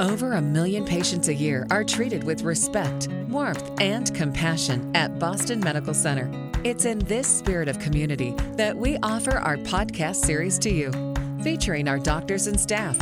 Over a million patients a year are treated with respect, warmth, and compassion at Boston Medical Center. It's in this spirit of community that we offer our podcast series to you, featuring our doctors and staff.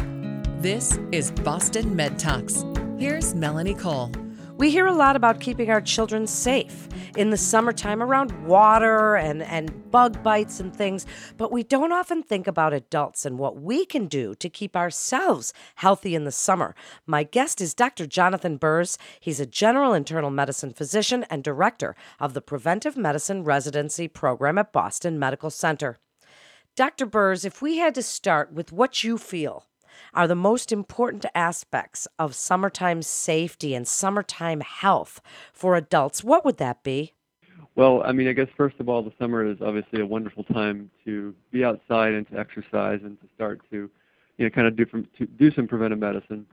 This is Boston Med Talks. Here's Melanie Cole. We hear a lot about keeping our children safe in the summertime around water and, and bug bites and things, but we don't often think about adults and what we can do to keep ourselves healthy in the summer. My guest is Dr. Jonathan Berz. He's a general internal medicine physician and director of the Preventive Medicine Residency Program at Boston Medical Center. Dr. Berz, if we had to start with what you feel are the most important aspects of summertime safety and summertime health for adults, what would that be? Well, I mean, I guess first of all, the summer is obviously a wonderful time to be outside and to exercise and to start to, you know, kind of do from, to do some preventive medicine.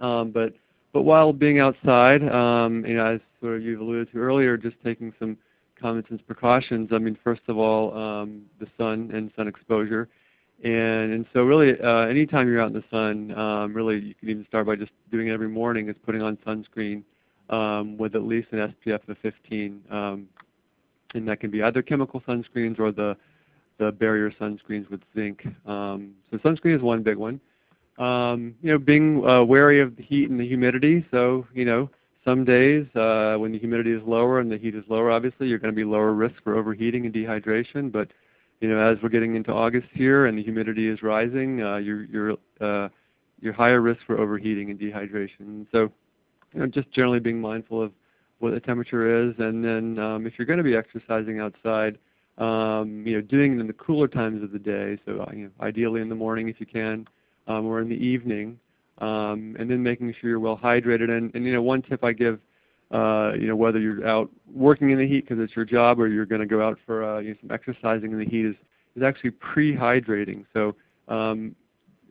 Um, but but while being outside, um, you know, as sort of you've alluded to earlier, just taking some common sense precautions. I mean, first of all, um, the sun and sun exposure. And and so really, uh, anytime you're out in the sun, um, really you can even start by just doing it every morning. Is putting on sunscreen um, with at least an SPF of 15, um, and that can be either chemical sunscreens or the the barrier sunscreens with zinc. Um, so sunscreen is one big one. Um, you know, being uh, wary of the heat and the humidity. So you know, some days uh, when the humidity is lower and the heat is lower, obviously you're going to be lower risk for overheating and dehydration, but you know, as we're getting into August here and the humidity is rising, uh, you're you're uh, you're higher risk for overheating and dehydration. So, you know, just generally being mindful of what the temperature is, and then um, if you're going to be exercising outside, um, you know, doing it in the cooler times of the day. So, uh, you know, ideally in the morning if you can, um, or in the evening, and then making sure you're well hydrated. And, you know, one tip I give you know, whether you're out working in the heat because it's your job or you're going to go out for uh, you know, some exercising in the heat is, is actually pre-hydrating. So um,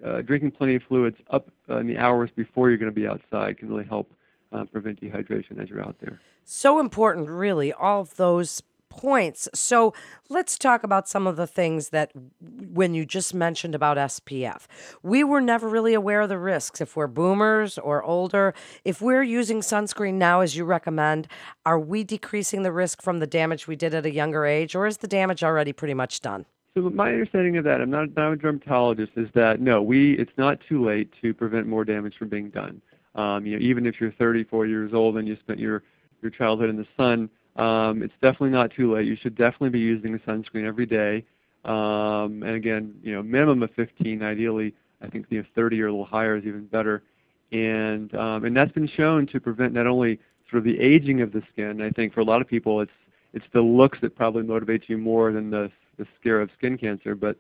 uh, drinking plenty of fluids up uh, in the hours before you're going to be outside can really help uh, prevent dehydration as you're out there. So important, really, all of those points. So let's talk about some of the things that, when you just mentioned about SPF, we were never really aware of the risks. If we're boomers or older, if we're using sunscreen now, as you recommend, are we decreasing the risk from the damage we did at a younger age, or is the damage already pretty much done? So my understanding of that, I'm not, not a dermatologist, is that no, we it's not too late to prevent more damage from being done. Um, you know, even if you're 34 years old and you spent your your childhood in the sun, um, it's definitely not too late. You should definitely be using a sunscreen every day. Um, and again, you know, minimum of 15. Ideally, I think you know 30 or a little higher is even better. And um, and that's been shown to prevent not only sort of the aging of the skin. I think for a lot of people, it's it's the looks that probably motivates you more than the the scare of skin cancer. But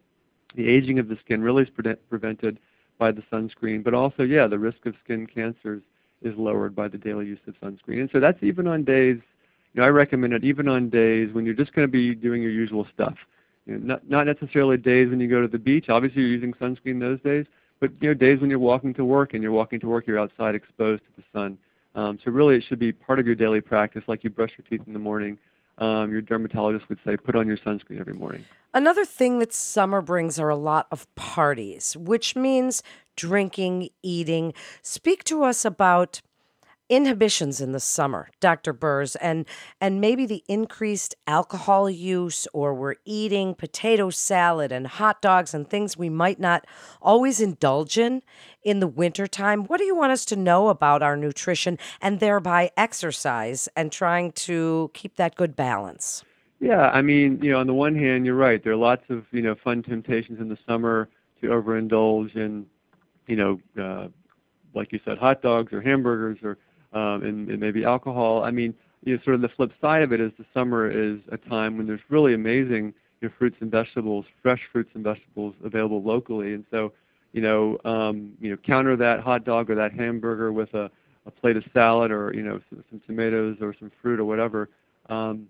the aging of the skin really is pre- prevented by the sunscreen. But also, yeah, the risk of skin cancers is lowered by the daily use of sunscreen. And so that's even on days know, I recommend it even on days when you're just going to be doing your usual stuff. You know, not not necessarily days when you go to the beach. Obviously, you're using sunscreen those days, but you know, days when you're walking to work and you're walking to work, you're outside exposed to the sun. Um, so really, it should be part of your daily practice, like you brush your teeth in the morning. Um, your dermatologist would say, put on your sunscreen every morning. Another thing that summer brings are a lot of parties, which means drinking, eating. Speak to us about inhibitions in the summer, Dr. Berz, and and maybe the increased alcohol use or we're eating potato salad and hot dogs and things we might not always indulge in in the wintertime. What do you want us to know about our nutrition and thereby exercise and trying to keep that good balance? Yeah, I mean, you know, on the one hand, you're right. There are lots of, you know, fun temptations in the summer to overindulge in, you know, uh, like you said, hot dogs or hamburgers or and, and maybe alcohol. I mean, you know, sort of the flip side of it is the summer is a time when there's really amazing you know, fruits and vegetables, fresh fruits and vegetables available locally, and so you know, um, you know, counter that hot dog or that hamburger with a, a plate of salad or you know some, some tomatoes or some fruit or whatever. Um,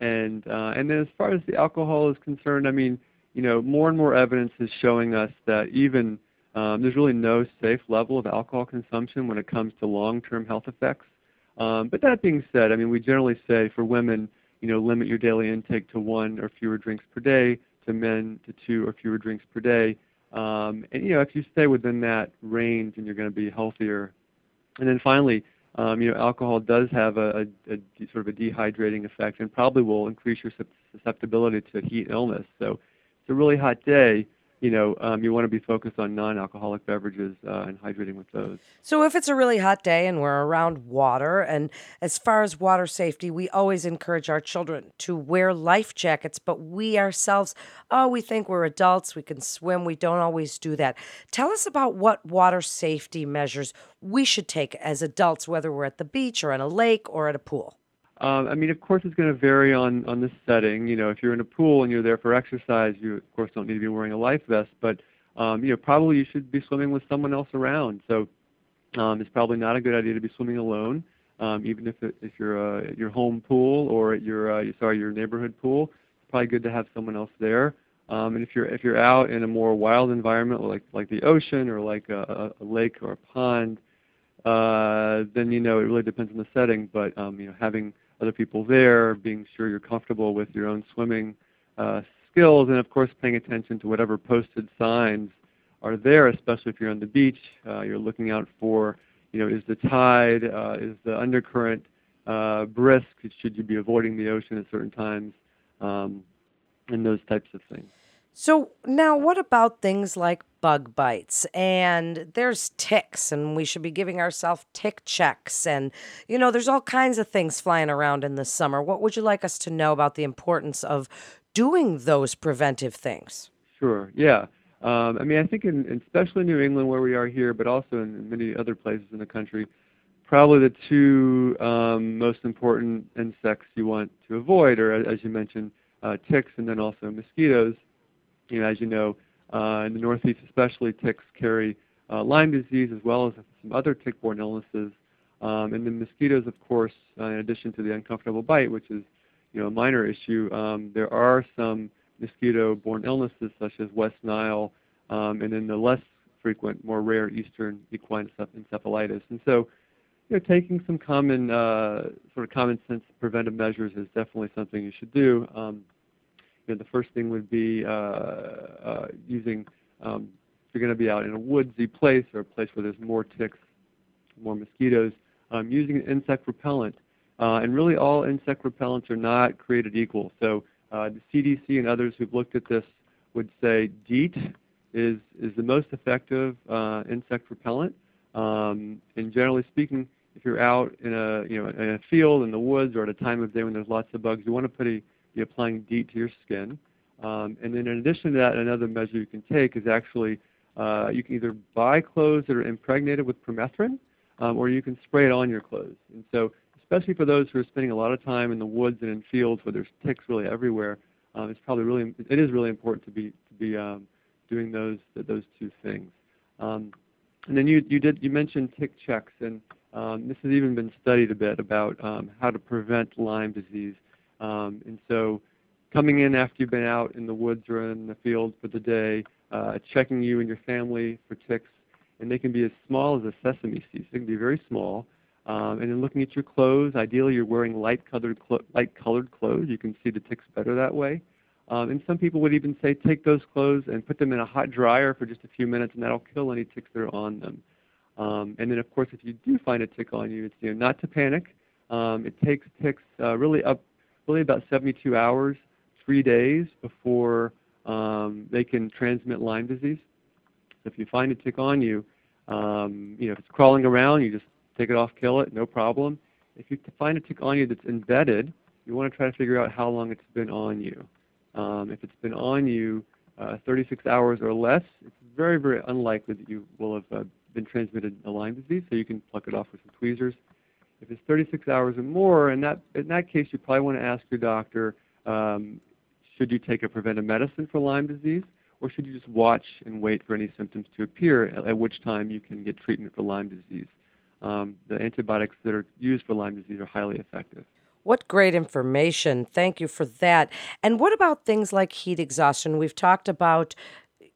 and uh, and then as far as the alcohol is concerned, I mean, you know, more and more evidence is showing us that even um, there's really no safe level of alcohol consumption when it comes to long-term health effects. Um, but that being said, I mean, we generally say for women, you know, limit your daily intake to one or fewer drinks per day. To men, to two or fewer drinks per day. Um, and you know, if you stay within that range, and you're going to be healthier. And then finally, um, you know, alcohol does have a, a, a, sort of a dehydrating effect, and probably will increase your susceptibility to heat illness. So, it's a really hot day you know, um, you want to be focused on non-alcoholic beverages uh, and hydrating with those. So if it's a really hot day and we're around water, and as far as water safety, we always encourage our children to wear life jackets, but we ourselves, oh, we think we're adults, we can swim, we don't always do that. Tell us about what water safety measures we should take as adults, whether we're at the beach or in a lake or at a pool. Um, I mean, of course, it's going to vary on on the setting. You know, if you're in a pool and you're there for exercise, you of course don't need to be wearing a life vest. But um, you know, probably you should be swimming with someone else around. So um, it's probably not a good idea to be swimming alone, um, even if it, if you're uh, at your home pool or at your uh, sorry your neighborhood pool. It's probably good to have someone else there. Um, and if you're if you're out in a more wild environment like like the ocean or like a, a lake or a pond, uh, then you know it really depends on the setting. But um, you know having other people there, being sure you're comfortable with your own swimming uh, skills, and of course paying attention to whatever posted signs are there, especially if you're on the beach. Uh, you're looking out for, you know, is the tide, uh, is the undercurrent uh, brisk? Should you be avoiding the ocean at certain times? Um, and those types of things. So now, what about things like bug bites? And there's ticks, and we should be giving ourselves tick checks. And, you know, there's all kinds of things flying around in the summer. What would you like us to know about the importance of doing those preventive things? Sure, yeah. Um, I mean, I think, in, especially in New England, where we are here, but also in many other places in the country, probably the two um, most important insects you want to avoid are, as you mentioned, uh, ticks and then also mosquitoes you know, as you know, in the Northeast especially, ticks carry uh, Lyme disease as well as some other tick-borne illnesses. Um, and then mosquitoes, of course, uh, in addition to the uncomfortable bite, which is you know a minor issue, um, there are some mosquito-borne illnesses such as West Nile, um, and then the less frequent, more rare Eastern equine encephalitis. And so, you know, taking some common uh, sort of common sense preventive measures is definitely something you should do. Um, you know, the first thing would be uh, uh, using, um, if you're going to be out in a woodsy place or a place where there's more ticks, more mosquitoes, um, using an insect repellent. Uh, and really all insect repellents are not created equal. So uh, the CDC and others who've looked at this would say DEET is, is the most effective uh, insect repellent. Um, and generally speaking, if you're out in a, you know, in a field, in the woods, or at a time of day when there's lots of bugs, you want to put a be applying DEET to your skin. Um, and then in addition to that, another measure you can take is actually uh, you can either buy clothes that are impregnated with permethrin, um, or you can spray it on your clothes. And so, especially for those who are spending a lot of time in the woods and in fields where there's ticks really everywhere, um, it's probably really it is really important to be to be um, doing those those two things. Um, and then you you did you mentioned tick checks, and um, this has even been studied a bit about how to prevent Lyme disease. Um, and so coming in after you've been out in the woods or in the field for the day, uh, checking you and your family for ticks, and they can be as small as a sesame seed. They can be very small. Um, and then looking at your clothes, ideally you're wearing light-colored, clo- light-colored clothes. You can see the ticks better that way. Um, and some people would even say take those clothes and put them in a hot dryer for just a few minutes, and that'll kill any ticks that are on them. Um, and then, of course, if you do find a tick on you, it's you know, not to panic. Um, it takes ticks uh, really up really about 72 hours, three days before um, they can transmit Lyme disease. So if you find a tick on you, um, you know, if it's crawling around, you just take it off, kill it, no problem. If you find a tick on you that's embedded, you want to try to figure out how long it's been on you. Um, if it's been on you uh, 36 hours or less, it's very, very unlikely that you will have uh, been transmitted a Lyme disease, so you can pluck it off with some tweezers. If it's 36 hours or more, in that, in that case, you probably want to ask your doctor, um, should you take a preventive medicine for Lyme disease, or should you just watch and wait for any symptoms to appear, at, at which time you can get treatment for Lyme disease. Um, the antibiotics that are used for Lyme disease are highly effective. What great information. Thank you for that. And what about things like heat exhaustion? We've talked about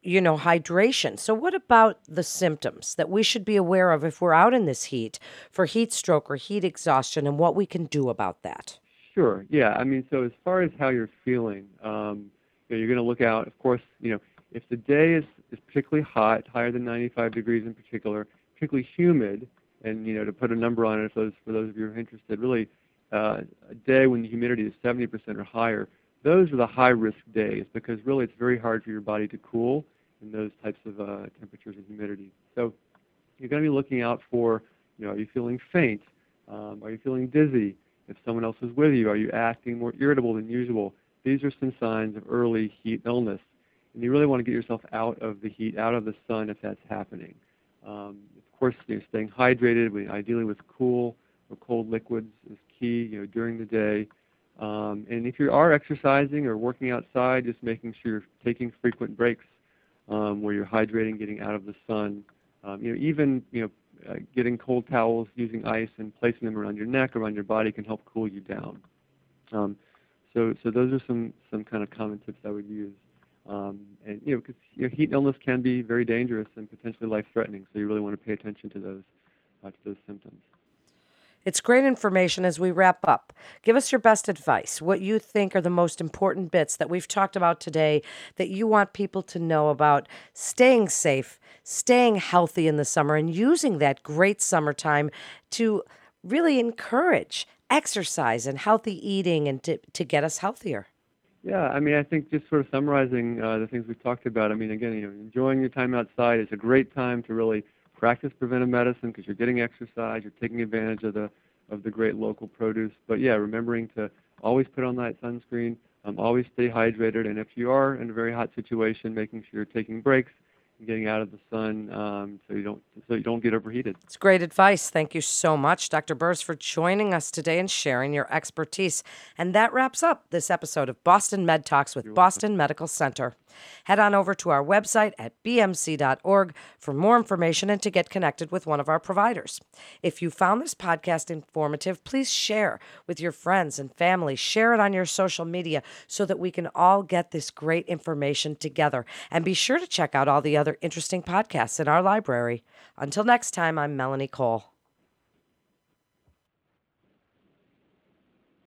you know, hydration. So, what about the symptoms that we should be aware of if we're out in this heat for heat stroke or heat exhaustion and what we can do about that? Sure. Yeah. I mean, so as far as how you're feeling, um, you know, you're going to look out, of course, you know, if the day is is particularly hot, higher than 95 degrees in particular, particularly humid, and you know to put a number on it, for those for those of you who are interested, really uh, a day when the humidity is 70% or higher, those are the high risk days because really it's very hard for your body to cool in those types of uh, temperatures and humidity. So you're going to be looking out for, you know, are you feeling faint? Um, are you feeling dizzy? If someone else is with you, are you acting more irritable than usual? These are some signs of early heat illness. And you really want to get yourself out of the heat, out of the sun if that's happening. Um, of course, you know, staying hydrated, ideally with cool or cold liquids, is key. You know, during the day. Um, and if you are exercising or working outside, just making sure you're taking frequent breaks um, where you're hydrating, getting out of the sun. Um, you know, even you know, uh, getting cold towels, using ice, and placing them around your neck, around your body can help cool you down. Um, so, so those are some some kind of common tips I would use. Um, and you know, because you know, heat illness can be very dangerous and potentially life-threatening. So you really want to pay attention to those uh, to those symptoms. It's great information as we wrap up. Give us your best advice, what you think are the most important bits that we've talked about today that you want people to know about staying safe, staying healthy in the summer, and using that great summertime to really encourage exercise and healthy eating and to, to get us healthier. Yeah, I mean, I think just sort of summarizing uh, the things we've talked about. I mean, again, you know, enjoying your time outside is a great time to really practice preventive medicine because you're getting exercise, you're taking advantage of the of the great local produce. But yeah, remembering to always put on that sunscreen, um, always stay hydrated, and if you are in a very hot situation, making sure you're taking breaks and getting out of the sun um, so you don't so you don't get overheated. It's great advice. Thank you so much, Dr. Berz, for joining us today and sharing your expertise. And that wraps up this episode of Boston Med Talks with You're Boston welcome. Medical Center. Head on over to our website at bmc.org for more information and to get connected with one of our providers. If you found this podcast informative, please share with your friends and family. Share it on your social media so that we can all get this great information together. And be sure to check out all the other interesting podcasts in our library. Until next time, I'm Melanie Cole.